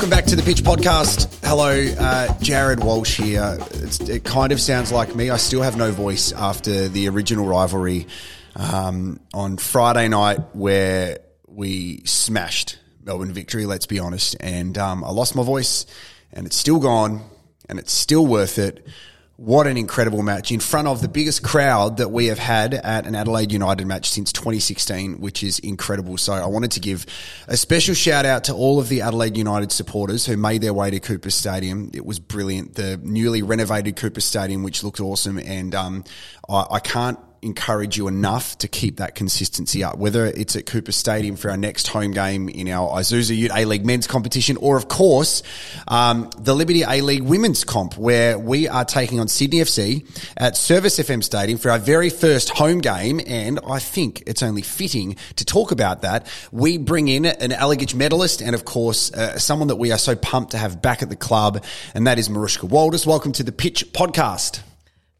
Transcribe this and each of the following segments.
Welcome back to the Pitch Podcast. Hello, uh, Jarrod Walsh here. It's, it kind of sounds like me. I still have no voice after the original rivalry um, on Friday night where we smashed Melbourne Victory, let's be honest. And um, I lost my voice, and it's still gone, and it's still worth it. What an incredible match in front of the biggest crowd that we have had at an Adelaide United match since 2016, which is incredible. So I wanted to give a special shout out to all of the Adelaide United supporters who made their way to Coopers Stadium. It was brilliant. The newly renovated Coopers Stadium, which looked awesome. And, um, I, I can't encourage you enough to keep that consistency up, whether it's at Coopers Stadium for our next home game in our Isuzu Ute A-League men's competition, or of course, um, the Liberty A-League women's comp, where we are taking on Sydney FC at Service FM Stadium for our very first home game. And I think it's only fitting to talk about that. We bring in an Allegich medalist and of course, uh, someone that we are so pumped to have back at the club. And that is Maruschka Waldus. Welcome to the Pitch podcast.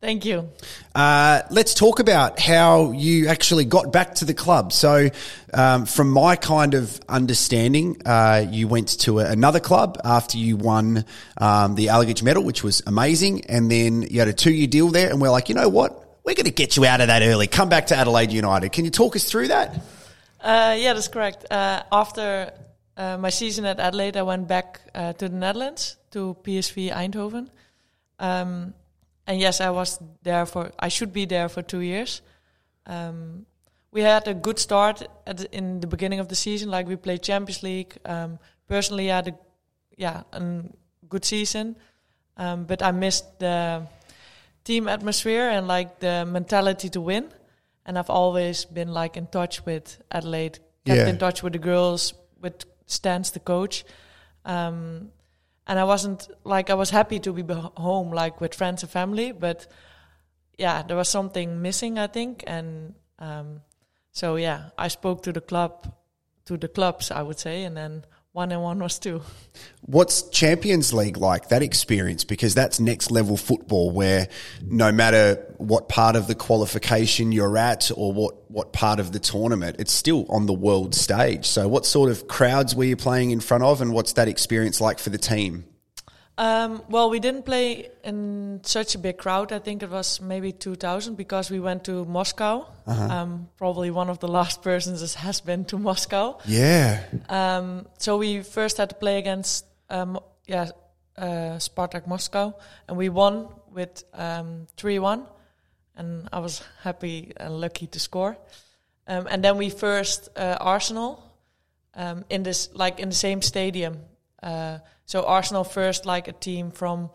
Thank you. Uh, let's talk about how you actually got back to the club. So, um, from my kind of understanding, uh, you went to a, another club after you won um, the Allegich medal, which was amazing, and then you had a two-year deal there, and we're like, you know what? We're going to get you out of that early. Come back to Adelaide United. Can you talk us through that? Uh, yeah, that's correct. Uh, after uh, my season at Adelaide, I went back uh, to the Netherlands to PSV Eindhoven. Um, and yes, I was there for. I should be there for two years. Um, we had a good start at the, in the beginning of the season. Like we played Champions League. Um, personally, I had a yeah a good season, um, but I missed the team atmosphere and like the mentality to win. And I've always been like in touch with Adelaide, kept Yeah. in touch with the girls, with Stans, the coach. Um, and I wasn't like I was happy to be home, like with friends and family, but yeah, there was something missing, I think, and um, so yeah, I spoke to the club, to the clubs, I would say, and then one and one was two. What's Champions League like, that experience? Because that's next level football where no matter what part of the qualification you're at or what, what part of the tournament, it's still on the world stage. So what sort of crowds were you playing in front of and what's that experience like for the team? Um, well, we didn't play in such a big crowd. I think it was maybe 2,000 because we went to Moscow. Um, probably one of the last persons has been to Moscow. Yeah. Um, so we first had to play against um, yeah uh, Spartak Moscow, and we won with um, three one, and I was happy and lucky to score. Um, and then we first uh, Arsenal um, in this like in the same stadium. Uh, so Arsenal first like a team from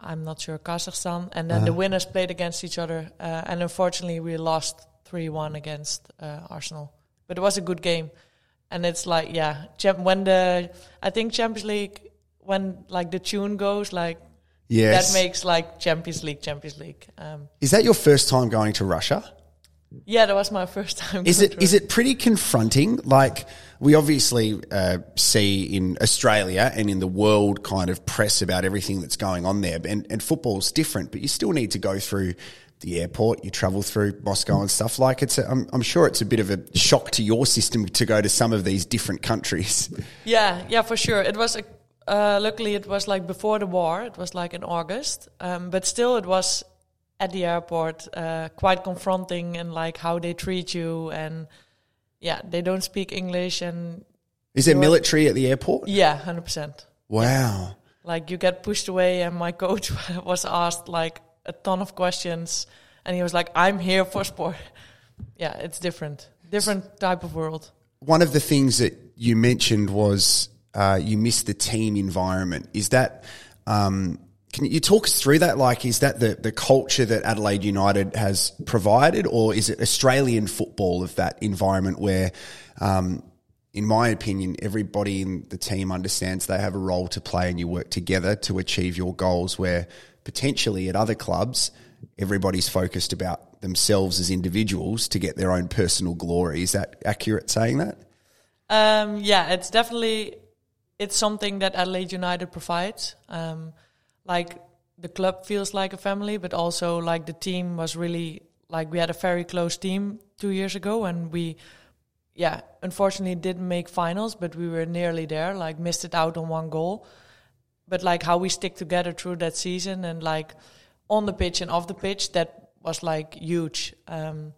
I'm not sure Kazakhstan, and then the winners played against each other. Uh, and unfortunately, we lost three one against uh, Arsenal. But it was a good game, and it's like yeah, champ- when the I think Champions League when like the tune goes like Yes. that makes like Champions League Champions League. Um, Is that your first time going to Russia? Yeah, that was my first time. Is it it pretty confronting? Like we obviously uh, see in Australia and in the world kind of press about everything that's going on there, and and football's different, but you still need to go through the airport. You travel through Moscow and stuff like it's. A, I'm, I'm sure it's a bit of a shock to your system to go to some of these different countries. Yeah, yeah, for sure. It was a, uh, luckily it was like before the war. It was like in August, um, but still it was at the airport uh, quite confronting and like how they treat you and yeah, they don't speak English and Is there military at the airport? yeah, hundred percent. Wow. Like you get pushed away, and my coach was asked like a ton of questions, and he was like, "I'm here for sport." Yeah, it's different, different type of world. one of the things that you mentioned was uh, you miss the team environment. Is that um, can you talk us through that? Like, is that the the culture that Adelaide United has provided, or is it Australian football of that environment where? Um, in my opinion, everybody in the team understands they have a role to play and you work together to achieve your goals. Where potentially at other clubs, everybody's focused about themselves as individuals to get their own personal glory. Is that accurate saying that? Um, yeah, it's definitely it's something that Adelaide United provides. Um, like the club feels like a family, but also like the team was really like we had a very close team two years ago, and we yeah, unfortunately didn't make finals, but we were nearly there. Like missed it out on one goal, but like how we stick together through that season and like on the pitch and off the pitch, that was like huge. Um,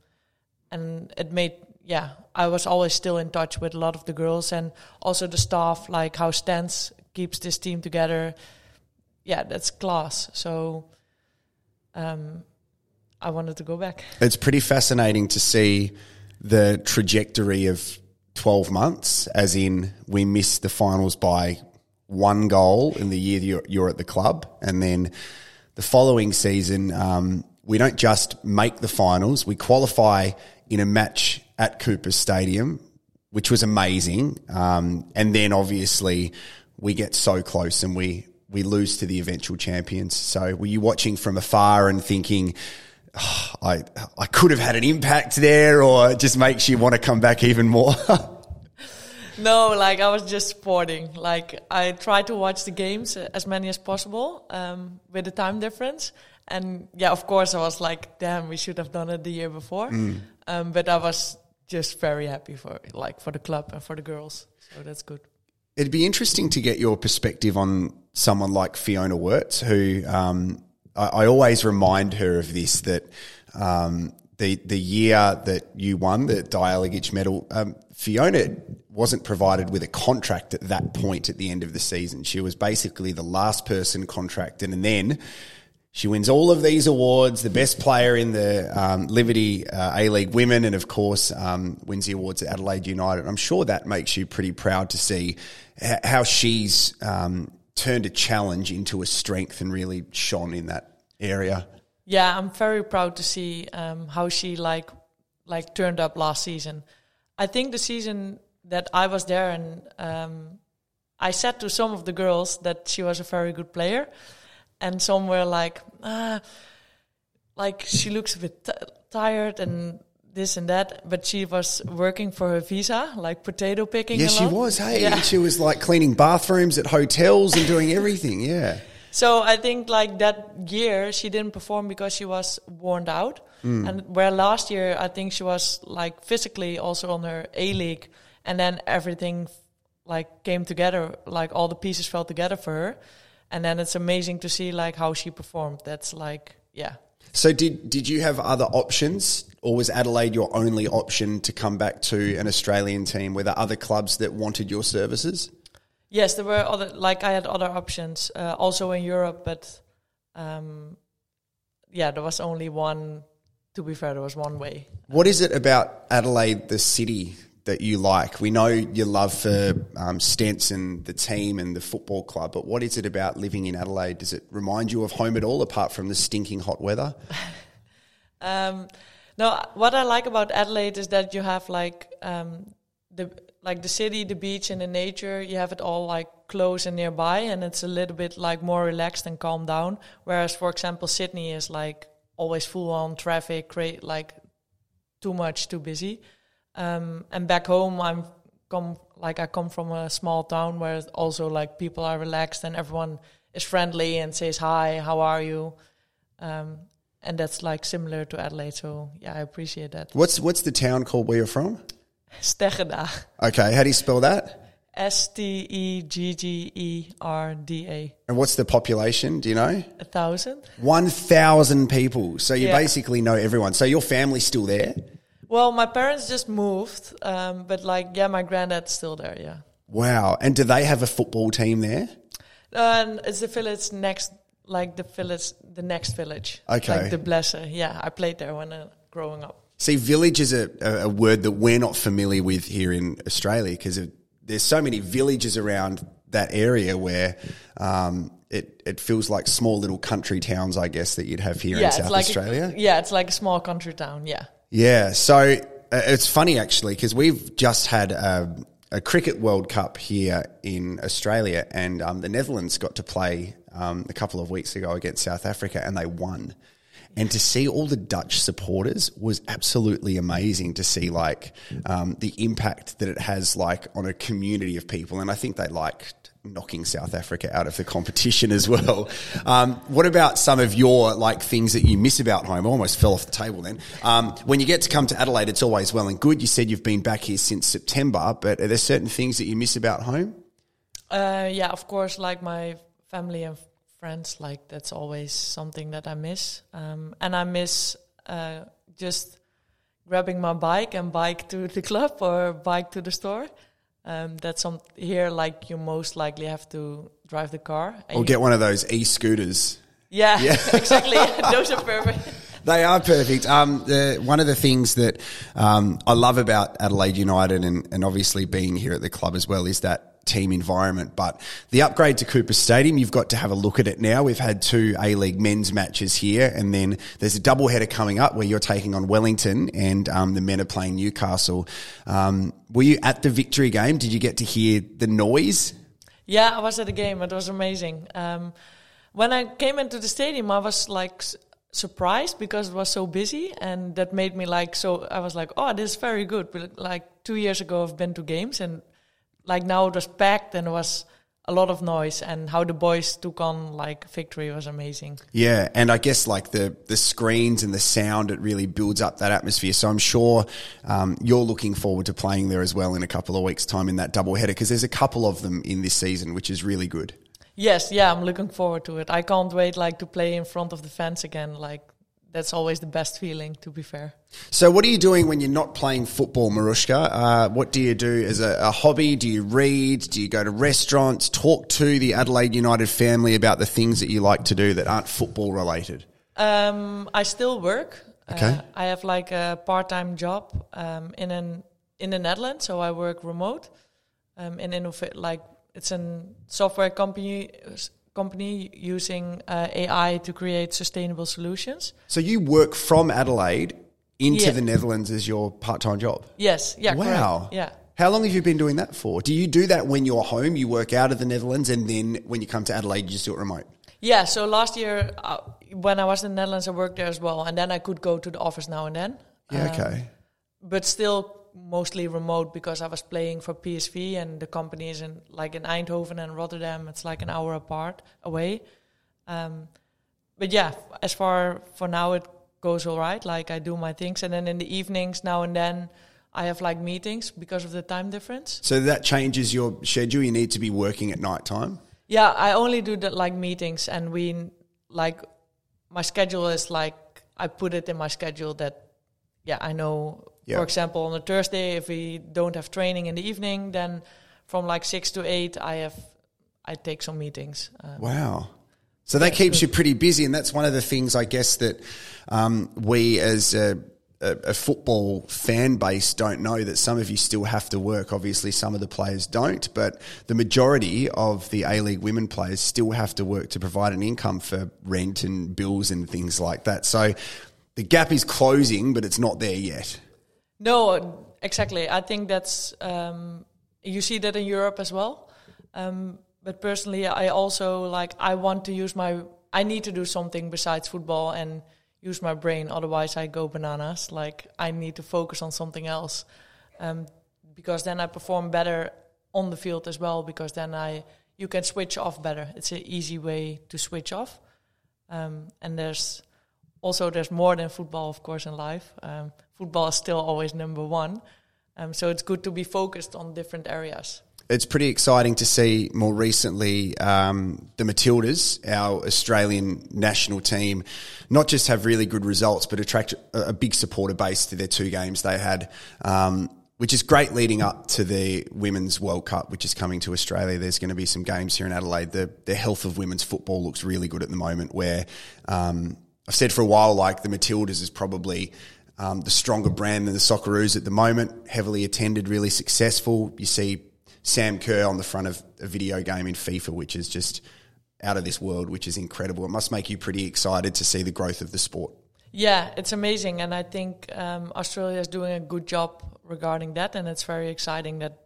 and it made yeah, I was always still in touch with a lot of the girls and also the staff, like how Stans keeps this team together. Yeah, that's class. So um, I wanted to go back. It's pretty fascinating to see the trajectory of 12 months, as in we missed the finals by one goal in the year you're, you're at the club. And then the following season, um, we don't just make the finals, we qualify in a match at Coopers Stadium, which was amazing. Um, and then obviously we get so close and we, we lose to the eventual champions. So were you watching from afar and thinking, oh, I, I could have had an impact there or it just makes you want to come back even more? no, like I was just supporting. Like I tried to watch the games as many as possible um, with the time difference. And yeah, of course, I was like, damn, we should have done it the year before. Mm. Um, but I was just very happy for like for the club and for the girls. So that's good. It'd be interesting to get your perspective on someone like Fiona Worts, who um, I, I, always remind her of this that um, the the year that you won the Dieligich medal, um, Fiona wasn't provided with a contract at that point at the end of the season. She was basically the last person contracted, and then she wins all of these awards, the best player in the um, Liberty uh, A League Women, and of course um, wins the awards at Adelaide United. I'm sure that makes you pretty proud to see how she's um, turned a challenge into a strength and really shone in that area. Yeah, I'm very proud to see um, how she like like turned up last season. I think the season that I was there and um, I said to some of the girls that she was a very good player and some were like, ah, like she looks a bit tired and this and that, but she was working for her visa, like potato picking. Yes, she was. Hey, yeah. she was like cleaning bathrooms at hotels and doing everything. Yeah. So I think like that year she didn't perform because she was worn out, mm. and where last year I think she was like physically also on her A league, and then everything like came together, like all the pieces fell together for her and then it's amazing to see like how she performed. That's like yeah. So did did you have other options, or was Adelaide your only option to come back to an Australian team? Were there other clubs that wanted your services? Yes, there were other. Like I had other options, uh, also in Europe, but um, yeah, there was only one. To be fair, there was one way. What is it about Adelaide, the city, that you like? We know your love for um, Stents and the team and the football club, but what is it about living in Adelaide? Does it remind you of home at all, apart from the stinking hot weather? um, no, what I like about Adelaide is that you have like um, the like the city, the beach, and the nature. You have it all like close and nearby, and it's a little bit like more relaxed and calm down. Whereas, for example, Sydney is like always full on traffic, like too much, too busy. Um, and back home, I'm come like I come from a small town where also like people are relaxed and everyone is friendly and says hi, how are you? Um, and that's like similar to Adelaide. So yeah, I appreciate that. What's what's the town called where you're from? Steggerda. Okay, how do you spell that? S T E G G E R D A. And what's the population? Do you know? A thousand. One thousand people. So you yeah. basically know everyone. So your family's still there. Well, my parents just moved, um, but like, yeah, my granddad's still there. Yeah. Wow. And do they have a football team there? Uh, it's the village next, like the village, the next village. Okay. Like the Blesser. Yeah, I played there when uh, growing up. See, village is a, a word that we're not familiar with here in Australia because there's so many villages around that area where um, it, it feels like small little country towns, I guess, that you'd have here yeah, in South like Australia. A, yeah, it's like a small country town. Yeah. Yeah. So uh, it's funny actually because we've just had a, a, cricket World Cup here in Australia, and um, the Netherlands got to play um, a couple of weeks ago against South Africa, and they won. And to see all the Dutch supporters was absolutely amazing to see like um, the impact that it has like on a community of people. And I think they liked knocking South Africa out of the competition as well. Um, what about some of your like things that you miss about home? I almost fell off the table then. Um, when you get to come to Adelaide, it's always well and good. You said you've been back here since September, but are there certain things that you miss about home? Uh, yeah, of course, like my family and friends, like that's always something that I miss. Um, and I miss uh, just grabbing my bike and bike to the club or bike to the store. Um, that's some here. Like you most likely have to drive the car. Or get one of those e-scooters. Yeah, yeah. exactly. Those are perfect. They are perfect. Um, the, one of the things that um, I love about Adelaide United and, and obviously being here at the club as well is that team environment. But the upgrade to Coopers Stadium, you've got to have a look at it now. We've had two A League men's matches here, and then there's a double header coming up where you're taking on Wellington and um, the men are playing Newcastle. Um, were you at the victory game? Did you get to hear the noise? Yeah, I was at the game. It was amazing. Um, when I came into the stadium, I was like surprised because it was so busy and that made me like so i was like oh this is very good like two years ago i've been to games and like now it was packed and it was a lot of noise and how the boys took on like victory was amazing. Yeah, and I guess like the the screens and the sound it really builds up that atmosphere. So I'm sure um, you're looking forward to playing there as well in a couple of weeks' time in that double header because there's a couple of them in this season, which is really good. Yes, yeah, I'm looking forward to it. I can't wait like to play in front of the fans again. Like that's always the best feeling, to be fair. So, what are you doing when you're not playing football, Maruschka? Uh, what do you do as a, a, hobby? Do you read? Do you go to restaurants? Talk to the Adelaide United family about the things that you like to do that aren't football related. Um, I still work. Okay. Uh, I have like a part-time job um, in an in the Netherlands, so I work remote. Um, in innov- like it's a software company company using uh, AI to create sustainable solutions. So you work from Adelaide into yeah. the Netherlands as your part-time job. Yes. Yeah. Wow. Correct. Yeah. How long have you been doing that for? Do you do that when you're home? You work out of the Netherlands, and then when you come to Adelaide, you just do it remote. Yeah. So last year, uh, when I was in the Netherlands, I worked there as well, and then I could go to the office now and then. Yeah. Um, okay. But still, mostly remote because I was playing for PSV and the company is in like in Eindhoven and Rotterdam. It's like an hour apart away. Um, but yeah, as far for now it goes all right. Like I do my things, and then in the evenings now and then I have like meetings because of the time difference. So that changes your schedule. You need to be working at night time. Yeah, I only do that like meetings, and we like my schedule is like I put it in my schedule that yeah I know for example, on a Thursday, if we don't have training in the evening, then from like six to eight, I have I take some meetings. Um, wow. So that keeps you pretty busy, and that's one of the things I guess that um, we as a, a, a, football fan base don't know that some of you still have to work. Obviously, some of the players don't, but the majority of the A League women players still have to work to provide an income for rent and bills and things like that. So the gap is closing, but it's not there yet. No, exactly. I think that's um, you see that in Europe as well. Um, but personally, I also like I want to use my I need to do something besides football and use my brain. Otherwise, I go bananas. Like I need to focus on something else um, because then I perform better on the field as well. Because then I you can switch off better. It's an easy way to switch off. Um, and there's also there's more than football, of course, in life. Football is still always number one. Um, so it's good to be focused on different areas. It's pretty exciting to see more recently um, the Matildas, our Australian national team, not just have really good results, but attract a, a big supporter base to their two games they had. Um, which is great leading up to the Women's World Cup, which is coming to Australia. There's going to be some games here in Adelaide. The, the health of women's football looks really good at the moment, where um, I've said for a while, like the Matildas is probably um, the stronger brand than the Socceroos at the moment. Heavily attended, really successful. You see Sam Kerr on the front of a video game in FIFA, which is just out of this world, which is incredible. It must make you pretty excited to see the growth of the sport. Yeah, it's amazing, and I think um, Australia is doing a good job regarding that, and it's very exciting that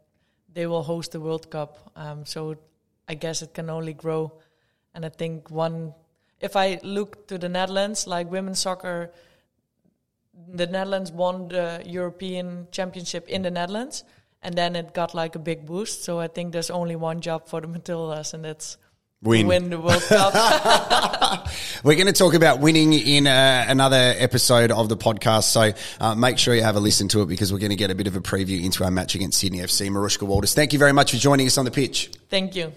they will host the World Cup. Um, so I guess it can only grow, and I think one. If I look to the Netherlands, like women's soccer the Netherlands won the European Championship in the Netherlands, and then it got like a big boost. So I think there's only one job for the Matildas, and it's Win. win the World Cup. We're going to talk about winning in uh, another episode of the podcast. So uh, make sure you have a listen to it because we're going to get a bit of a preview into our match against Sydney FC. Maruschka Waldus, thank you very much for joining us on the pitch. Thank you.